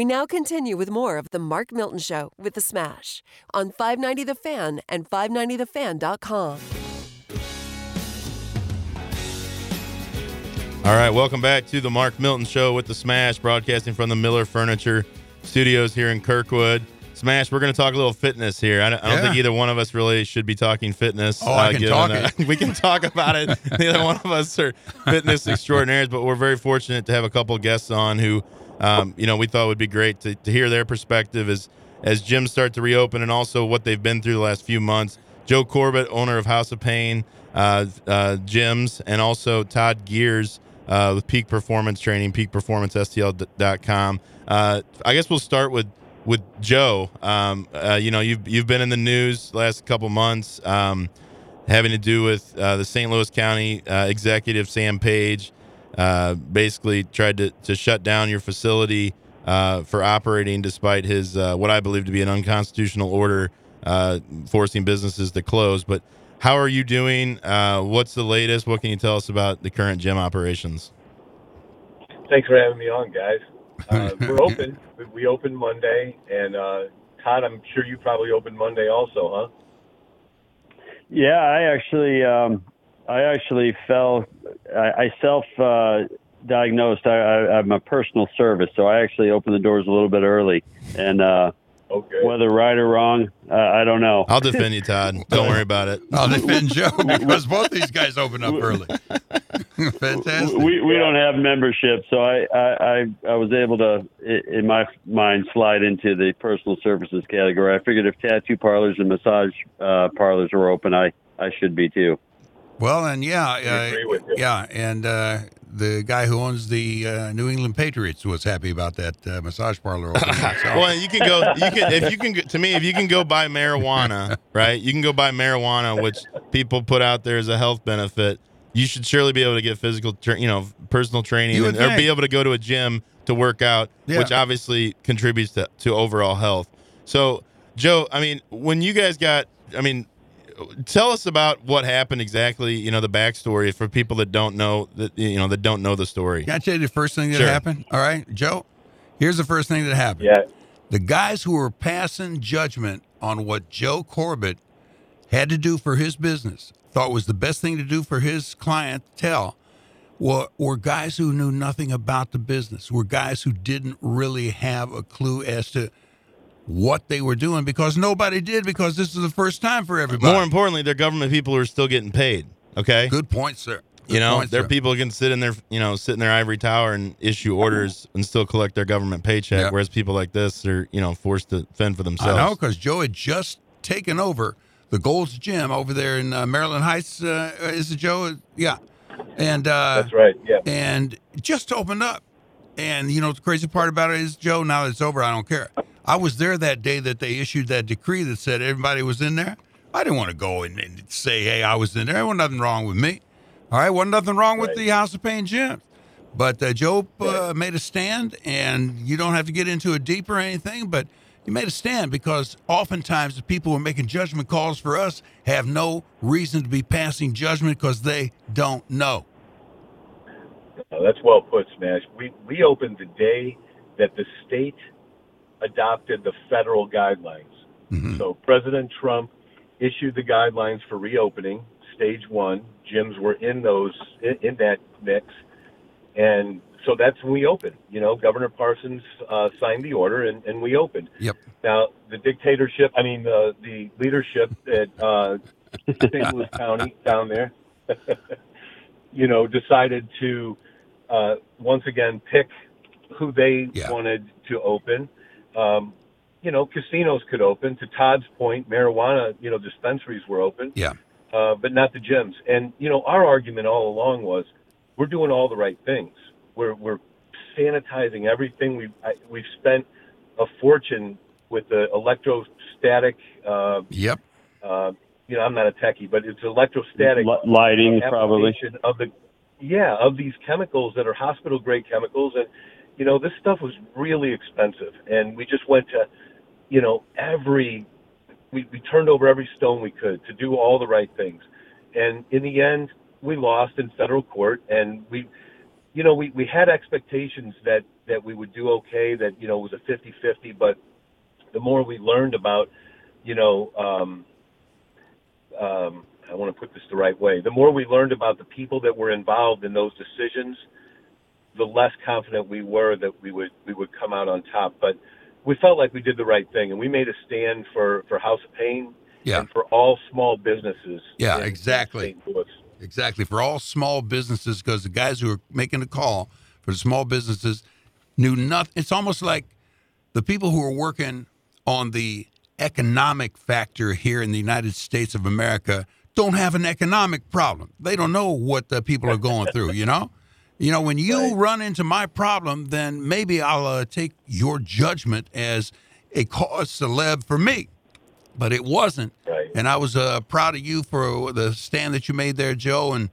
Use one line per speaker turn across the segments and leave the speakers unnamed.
We now continue with more of The Mark Milton Show with The Smash on 590 The Fan and 590TheFan.com.
All right, welcome back to the Mark Milton Show with The Smash, broadcasting from the Miller Furniture Studios here in Kirkwood. Smash, we're going to talk a little fitness here. I don't, I don't
Yeah.
think either one of us really should be talking fitness.
Oh, I uh,
can
talk
that-
it.
we can talk about it. Neither one of us are fitness extraordinaires, but we're very fortunate to have a couple guests on who, um, you know, we thought it would be great to, to hear their perspective as as gyms start to reopen and also what they've been through the last few months. Joe Corbett, owner of House of Pain uh, uh, Gyms, and also Todd Gehrs uh, with Peak Performance Training, peakperformancestl.com. Uh, I guess we'll start with with Joe. Um, uh, you know, you've you've been in the news last couple months, um, having to do with uh, the St. Louis County uh, executive Sam Page, uh, basically tried to to shut down your facility uh, for operating despite his uh, what I believe to be an unconstitutional order uh, forcing businesses to close. But how are you doing? Uh, what's the latest? What can you tell us about the current gym operations?
Thanks for having me on, guys. Uh, we're open. We- We opened Monday, and uh, Todd, I'm sure you probably opened Monday also, huh?
Yeah, I actually, um, I actually fell. I, I self uh, diagnosed. I, I, I'm a personal service, so I actually opened the doors a little bit early. And uh,
Okay.
whether right or wrong, uh, I don't know.
I'll defend you, Todd. Don't worry about it.
I'll defend Joe because both these guys open up early. Fantastic.
we we don't have membership, so I I, I, I was able to, in my mind, slide into the personal services category. I figured if tattoo parlors and massage uh, parlors were open, I I should be too.
Well, and yeah, uh, yeah, and uh, the guy who owns the uh, New England Patriots was happy about that uh, massage parlor opening. So-
Well, you can go. You can if you can. To me, if you can go buy marijuana, right? You can go buy marijuana, which people put out there as a health benefit. You should surely be able to get physical, tra- you know, personal training, and, or be able to go to a gym to work out,
Yeah.
which obviously contributes to, to overall health. So, Joe, I mean, when you guys got, I mean, tell us about what happened exactly. You know, the backstory for people that don't know that you know that don't know the story.
Can I tell you the first thing that
Sure.
happened? All right, Joe. Here's the first thing that happened.
Yeah.
The guys who were passing judgment on what Joe Corbett had to do for his business, thought was the best thing to do for his clientele, were, were guys who knew nothing about the business, were guys who didn't really have a clue as to what they were doing because nobody did because this is the first time for everybody.
More importantly, they're government people who are still getting paid. Okay.
Good point, sir. Good
you know,
point,
there are
sir.
people who can sit in their, you know, sit in their ivory tower and issue orders and still collect their government paycheck,
Yeah.
whereas people like this are, you know, forced to fend for themselves.
I know because Joe had just taken over the Gold's Gym over there in uh, Maryland Heights. Uh, is it Joe? Yeah, and uh,
That's right. Yeah.
and just opened up. And you know the crazy part about it is, Joe. Now that it's over, I don't care. I was there that day that they issued that decree that said everybody was in there. I didn't want to go and, and say, "Hey, I was in there." There wasn't nothing wrong with me. All right, wasn't nothing wrong with
Right.
the House of Pain gym. But uh, Joe uh, made a stand, and you don't have to get into it deep or anything, but you made a stand because oftentimes the people who are making judgment calls for us have no reason to be passing judgment because they don't know.
No, that's well put, Smash. We we opened the day that the state adopted the federal guidelines. So President Trump issued the guidelines for reopening, stage one. Gyms were in those in, in that mix, and so that's when we opened. You know, Governor Parsons uh, signed the order, and, and we opened.
Yep.
Now the dictatorship, I mean uh, the leadership at uh, St. Louis County down there, you know, decided to uh, once again pick who they
Yeah.
wanted to open. Um, you know, casinos could open. To Todd's point, marijuana, you know, dispensaries were open,
Yeah.
uh, but not the gyms. And you know, our argument all along was we're doing all the right things. We're we're sanitizing everything. We've I, we've spent a fortune with the electrostatic. Uh,
Yep.
uh, you know, I'm not a techie, but it's electrostatic
Li- lighting, probably.
of the yeah of these chemicals that are hospital grade chemicals and you know this stuff was really expensive and we just went to you know every we, we turned over every stone we could to do all the right things. And in the end we lost in federal court and we you know, we, we had expectations that, that we would do okay, that, you know, it was a 50-50, but the more we learned about, you know, um, um, I want to put this the right way. The more we learned about the people that were involved in those decisions, the less confident we were that we would we would come out on top. But we felt like we did the right thing, and we made a stand for for House of Pain
Yeah.
and for all small businesses.
Yeah,
in- in
exactly.
Louis.
Exactly. For all small businesses, because the guys who are making the call for the small businesses knew nothing. It's almost like the people who are working on the economic factor here in the United States of America don't have an economic problem. They don't know what the people are going through, you know? You know, when you run into my problem, then maybe I'll uh, take your judgment as a cause celeb for me. But it wasn't.
Right.
And I was uh, proud of you for the stand that you made there, Joe. And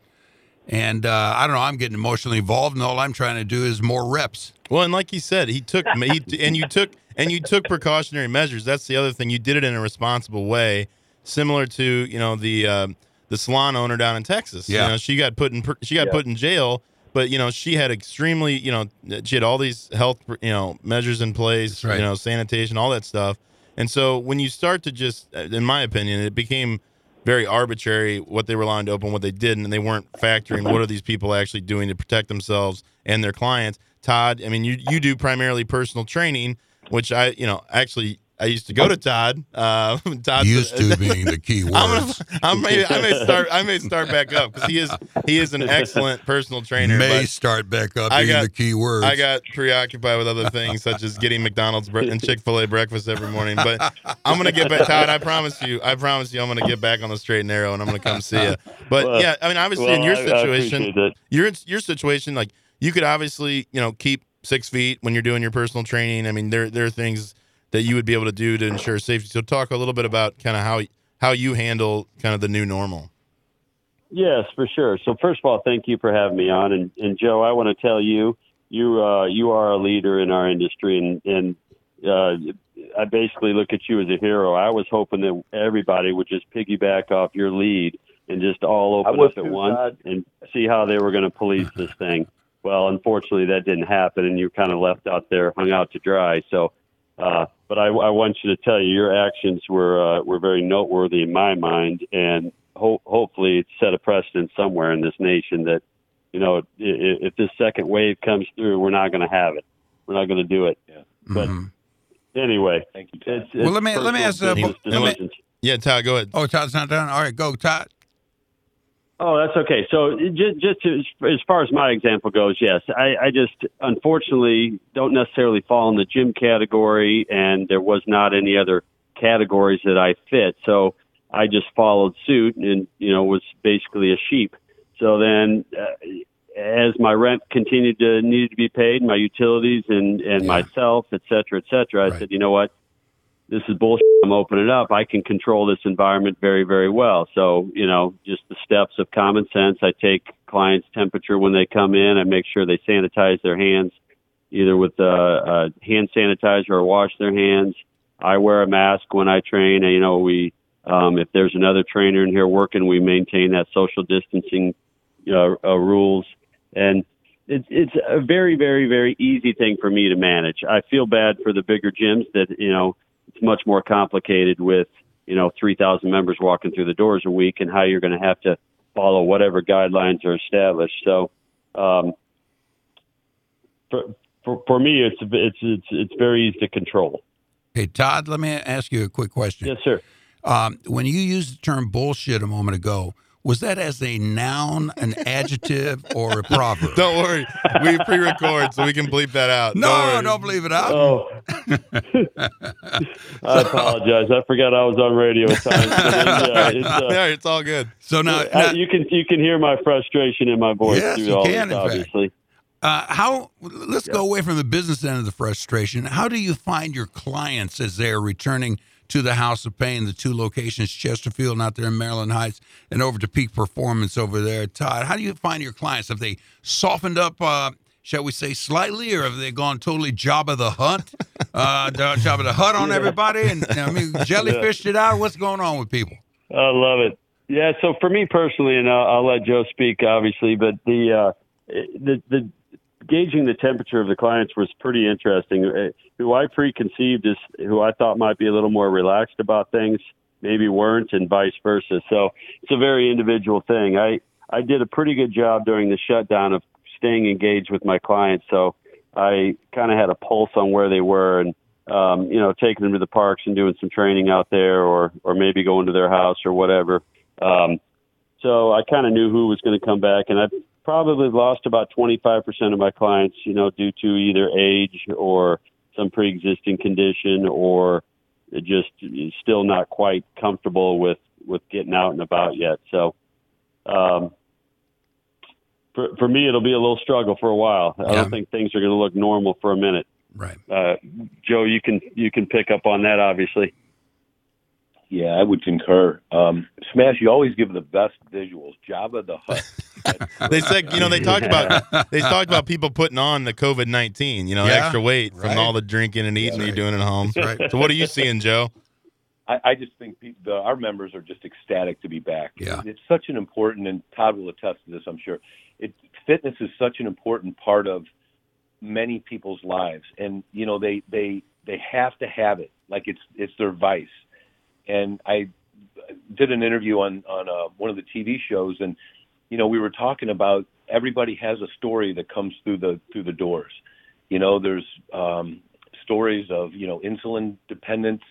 and uh, I don't know, I'm getting emotionally involved, and all I'm trying to do is more reps.
Well, and like he said, he took he, and you took and you took precautionary measures. That's the other thing. You did it in a responsible way, similar to you know the um, the salon owner down in Texas.
Yeah.
you know, she got put in she got
Yeah.
put in jail, but you know she had extremely you know she had all these health you know measures in place,
right.
you know sanitation, all that stuff. And so when you start to just, uh, in my opinion, it became very arbitrary what they were allowing to open, what they didn't, and they weren't factoring what are these people actually doing to protect themselves and their clients. Todd, I mean, you you do primarily personal training, which I, you know, actually I used to go to Todd. Uh, Todd
Used to being the key word.
I'm gonna, I'm may, I may start. I may start back up because he is he is an excellent personal trainer.
May
but
start back up
I
being
got-
the key word.
I got preoccupied with other things such as getting McDonald's and Chick Fil A breakfast every morning. But I'm gonna get back, Todd. I promise you. I promise you. I'm gonna get back on the straight and narrow, and I'm gonna come see you. But
Well-
yeah, I mean, obviously,
Well,
in your
I- I
situation,
appreciate that.
your your situation, like you could obviously, you know, keep six feet when you're doing your personal training. I mean, there there are things that you would be able to do to ensure safety. So talk a little bit about kind of how how you handle kind of the new normal.
Yes, for sure. So first of all, thank you for having me on. And, and Joe, I want to tell you, you uh, you are a leader in our industry, and and uh, I basically look at you as a hero. I was hoping that everybody would just piggyback off your lead and just all open up at once
Todd.
and see how they were going to police this thing. Well, unfortunately, that didn't happen, and you're kind of left out there, hung out to dry. So, uh, but I, I want you to tell you, your actions were uh, were very noteworthy in my mind, and ho- hopefully, it set a precedent somewhere in this nation that, you know, i- i- if this second wave comes through, we're not going to have it. We're not going to do it. Yeah. But
Mhm.
anyway,
Thank you, Todd.
it's,
Well, let me- let me ask, uh,
let me- Yeah, Todd, go ahead.
Oh, Todd's not done. All right, go, Todd.
Oh, that's okay. So just, just to, as far as my example goes, yes, I, I just unfortunately don't necessarily fall in the gym category, and there was not any other categories that I fit. So I just followed suit, and you know was basically a sheep. So then, uh, as my rent continued to needed to be paid, my utilities and and
Yeah.
myself, et cetera, et cetera, I
Right.
said, you know what, this is bullshit. I'm opening up. I can control this environment very, very well. So, you know, just the steps of common sense. I take clients' temperature when they come in. I make sure they sanitize their hands, either with uh, hand sanitizer or wash their hands. I wear a mask when I train. And, you know, we um, if there's another trainer in here working, we maintain that social distancing uh, uh, rules. And it's it's a very, very, very easy thing for me to manage. I feel bad for the bigger gyms that you know it's much more complicated with you know 3,000 members walking through the doors a week and how you're going to have to follow whatever guidelines are established. So, um, for, for for me, it's it's it's it's very easy to control.
Hey, Todd, let me ask you a quick question.
Yes, sir.
Um, when you used the term bullshit a moment ago, was that as a noun, an adjective, or a proverb?
Don't worry, we pre-record so we can bleep that out.
no,
don't, worry.
don't believe it out.
Oh, I apologize. I forgot I was on radio at times. It's, uh, it's, uh,
no, it's all good.
so now,
I-
now
you can you can hear my frustration in my voice
Yes,
through
you
all
can,
this, obviously.
uh, how? Let's go away from the business end of the frustration. How do you find your clients as they are returning to the House of Pain, the two locations, Chesterfield and out there in Maryland Heights, and over to Peak Performance over there, Todd? How do you find your clients? Have they softened up? Uh, Shall we say slightly, or have they gone totally Jabba the Hutt, uh, Jabba the Hutt on everybody, and I mean jellyfished it out? What's going on with people?
I love it. Yeah. So for me personally, and I'll, I'll let Joe speak, obviously, but the uh, the the gauging the temperature of the clients was pretty interesting. Uh, who I preconceived is who I thought might be a little more relaxed about things, maybe weren't, and vice versa. So it's a very individual thing. I I did a pretty good job during the shutdown of staying engaged with my clients. So I kind of had a pulse on where they were and um, you know, taking them to the parks and doing some training out there, or or maybe going to their house or whatever. Um, so I kind of knew who was going to come back, and I probably lost about 25% of my clients, you know, due to either age or some pre-existing condition, or just still not quite comfortable with with getting out and about yet. So. Um, for, for me, it'll be a little struggle for a while. I don't think things are going to look normal for a minute.
Right.
Uh, Joe, you can you can pick up on that, obviously.
Yeah, I would concur. Um, Smash, you always give the best visuals. Jabba the Hutt.
they said, you know, they talked about they talked about people putting on the COVID nineteen, you know,
Yeah,
extra weight from
right.
all the drinking and eating
That's
you're doing at home.
Right.
So, what are you seeing, Joe?
I, I just think pe- the, our members are just ecstatic to be back.
Yeah.
It's such an important, and Todd will attest to this, I'm sure. It fitness is such an important part of many people's lives, and you know they they they have to have it. Like it's it's their vice. And I did an interview on on uh, one of the TV shows, and you know we were talking about everybody has a story that comes through the through the doors. You know, there's um, stories of you know insulin dependence.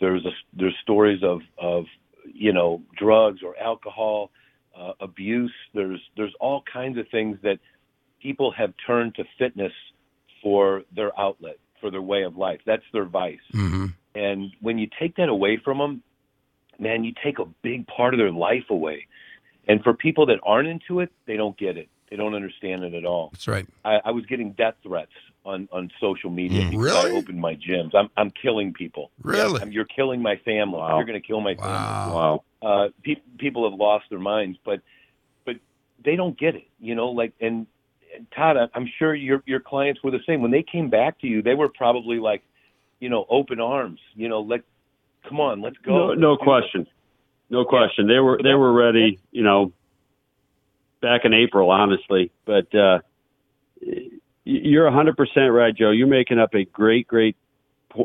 There's a, there's stories of of you know drugs or alcohol uh, abuse. There's there's all kinds of things that people have turned to fitness for their outlet, for their way of life. That's their vice.
hmm
And when you take that away from them, man, you take a big part of their life away. And for people that aren't into it, they don't get it. They don't understand it at all.
That's right.
I, I was getting death threats on on social media
Mm.
because
Really?
I opened my gyms. I'm I'm killing people.
Really?
Yeah, I'm- you're killing my family.
Wow.
You're going to kill my family
Wow.
Wow.
uh, pe- people have lost their minds, but but they don't get it, you know. Like and, and Todd, I- I'm sure your your clients were the same. When they came back to you, they were probably like, you know, open arms. You know, let come on, let's go.
No,
Let's
no
do
question. No question. They were they were ready, you know, back in April, honestly. But uh, you're 100% right, Joe. You're making up a great, great,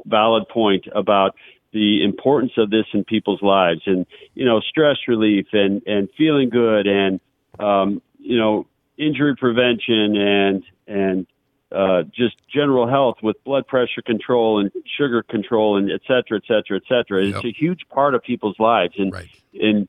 valid point about the importance of this in people's lives, and you know, stress relief and and feeling good, and um, you know, injury prevention, and and uh, just general health with blood pressure control and sugar control and et cetera, et cetera, et cetera.
Yep.
It's a huge part of people's lives. And,
Right.
and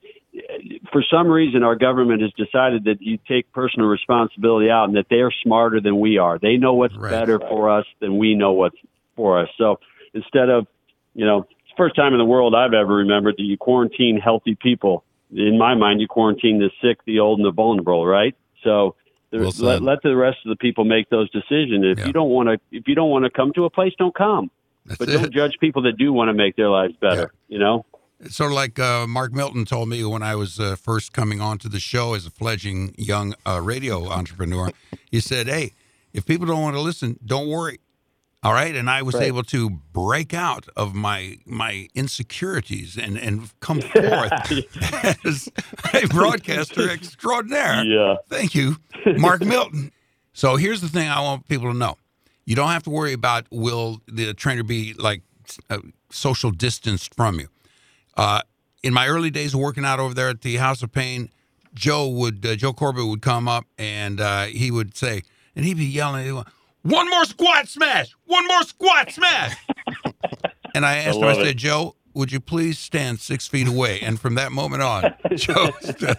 for some reason, our government has decided that you take personal responsibility out and that they're smarter than we are. They know what's
Right.
better for us than we know what's for us. So instead of, you know, it's the first time in the world I've ever remembered that you quarantine healthy people. In my mind, you quarantine the sick, the old, and the vulnerable, right? So
Well
let, let the rest of the people make those decisions. If
Yeah.
you don't want to, if you don't want to come to a place, don't come.
That's
But
it.
don't judge people that do want to make their lives better. You know.
It's sort of like uh, Mark Milton told me when I was uh, first coming onto the show as a fledgling young uh, radio entrepreneur. He said, "Hey, if people don't want to listen, don't worry. All right." And I was
Right.
able to break out of my my insecurities and and come forth as a broadcaster extraordinaire.
Yeah.
Thank you, Mark Milton. So here's the thing I want people to know. You don't have to worry about will the trainer be like uh, social distanced from you. Uh, in my early days of working out over there at the House of Pain, Joe would uh, Joe Corbett would come up and uh, he would say, and he'd be yelling, "One more squat smash! One more squat smash!" and I asked him, I said,
it.
"Joe, would you please stand six feet away?" And from that moment on, Joe stood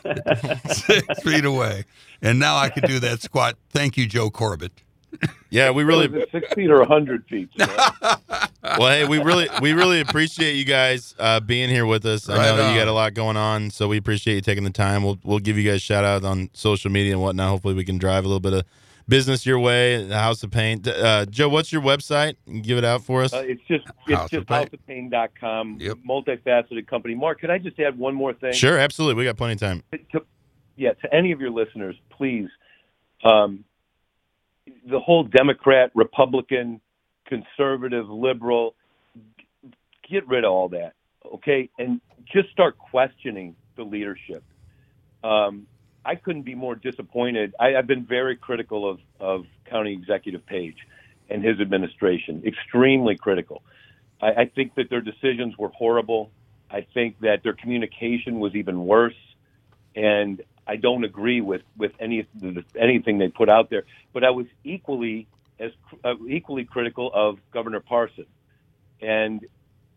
six feet away, and now I could do that squat. Thank you, Joe Corbett.
Yeah, we really
it six feet or a hundred feet? man?
well, hey, we really we really appreciate you guys uh, being here with us. I
Right
know that you got a lot going on, so we appreciate you taking the time. We'll we'll give you guys shout out on social media and whatnot. Hopefully, we can drive a little bit of business your way. The House of Pain. Uh, Joe, what's your website? Give it out for us.
Uh, it's just it's
House of
just
Pain.
houseofpain.com.
Yep.
Multifaceted company. Mark, could I just add one more thing?
Sure, absolutely. We got plenty of time.
to, yeah, to any of your listeners, please, um, the whole Democrat, Republican, conservative, liberal, get rid of all that, okay, and just start questioning the leadership. Um, I couldn't be more disappointed. I, I've been very critical of of County Executive Page and his administration, extremely critical. I, I think that their decisions were horrible. I think that their communication was even worse, and I don't agree with with any anything they put out there. But I was equally as uh, equally critical of Governor Parson, and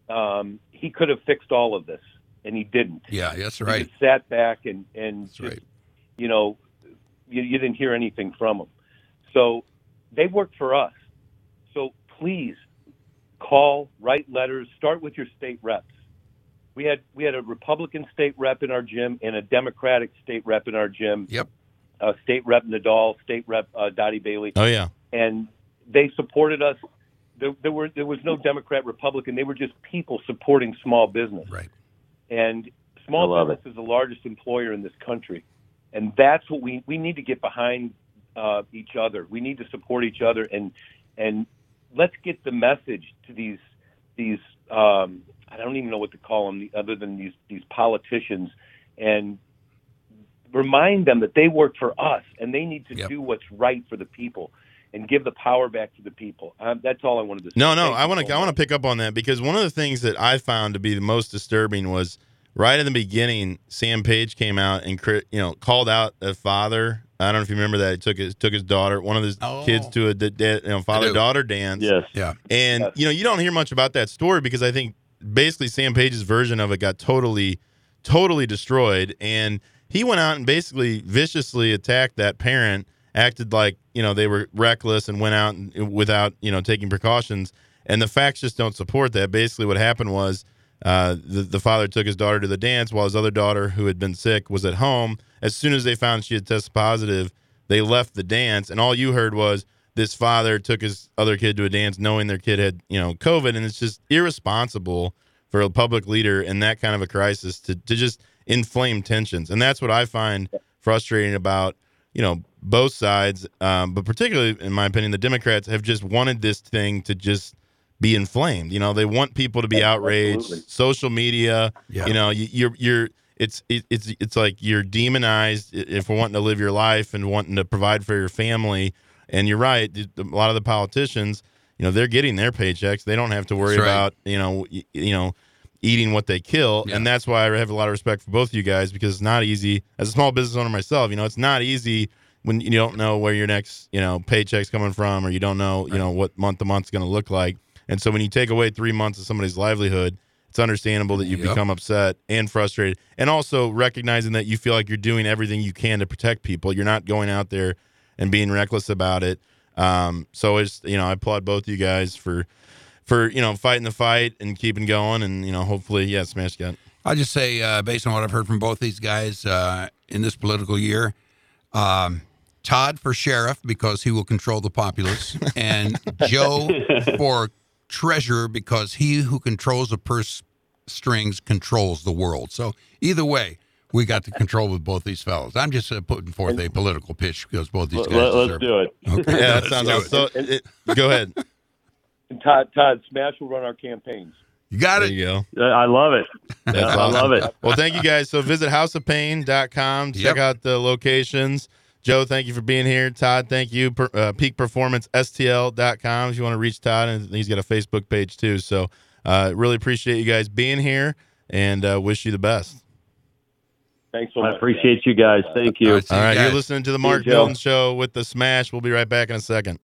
um, he could have fixed all of this, and he didn't.
Yeah, that's
He
right.
just sat back and and
right.
You know, you, you didn't hear anything from them. So they worked for us. So please call, write letters, start with your state reps. We had we had a Republican state rep in our gym and a Democratic state rep in our gym.
Yep.
Uh, state rep Nadal, state rep uh, Dottie Bailey,
Oh yeah.
and they supported us. There, there were there was no Democrat Republican. They were just people supporting small business
Right.
and small business is the largest employer in this country, and that's what we we need to get behind uh, each other. We need to support each other, and and let's get the message to these these um, I don't even know what to call them other than these these politicians, and remind them that they work for us and they need to
Yep.
do what's right for the people and give the power back to the people. Um, that's all I wanted to say.
No, no,
Thank
I want to I want to pick up on that because one of the things that I found to be the most disturbing was right in the beginning. Sam Page came out and you know called out a father. I don't know if you remember that. He took his took his daughter, one of his
Oh.
kids, to a da- da- you know, father daughter dance.
Yes.
Yeah.
And
Yes.
you know, you don't hear much about that story because I think basically Sam Page's version of it got totally, totally destroyed. And he went out and basically viciously attacked that parent, acted like you know they were reckless and went out and, without you know taking precautions. And the facts just don't support that. Basically, what happened was uh, the the father took his daughter to the dance while his other daughter, who had been sick, was at home. As soon as they found she had tested positive, they left the dance, and all you heard was this father took his other kid to a dance knowing their kid had you know covid. And it's just irresponsible for a public leader in that kind of a crisis to, to just inflame tensions. And that's what i find frustrating about you know both sides. Um, but particularly in my opinion the democrats have just wanted this thing to just be inflamed you know they want people to be outraged
Absolutely.
social media
Yeah.
you know you, you're you're it's it, it's it's like you're demonized if we're wanting to live your life and wanting to provide for your family and you're right. A lot of the politicians, you know, they're getting their paychecks. They don't have to worry
right.
about, you know, y- you know, eating what they kill.
Yeah.
And that's why I have a lot of respect for both of you guys because it's not easy. As a small business owner myself, you know, it's not easy when you don't know where your next, you know, paycheck's coming from or you don't know, you know, what month to month's going to look like. And so when you take away three months of somebody's livelihood, it's understandable that you
Yep.
become upset and frustrated. And also recognizing that you feel like you're doing everything you can to protect people. You're not going out there and being reckless about it. Um, so it's you know I applaud both you guys for for you know fighting the fight and keeping going and you know hopefully yeah smash got
I'll just say, uh, based on what I've heard from both these guys uh, in this political year, um, Todd for sheriff because he will control the populace, and Joe for treasurer because he who controls the purse strings controls the world. So either way, we got the control with both these fellows. I'm just uh, putting forth a political pitch because both these guys.
Let,
guys
us
deserve
do it.
Okay,
yeah that sounds awesome.
it.
so it, go ahead
And Todd, Todd, Smash will run our campaigns.
You got
there
it.
you go
I love it.
That's
I love it.
well thank you guys so visit houseofpain.com check
Yep.
out the locations Joe, thank you for being here. Todd, thank you. Per, uh, peakperformancestl.com if you want to reach Todd, and he's got a Facebook page too. So, uh, really appreciate you guys being here, and uh, wish you the best.
Thanks so much.
I appreciate you guys. Thank you.
All right, see
All
you
you're listening to the Mark
Joe.
Milton Show with the Smash. We'll be right back in a second.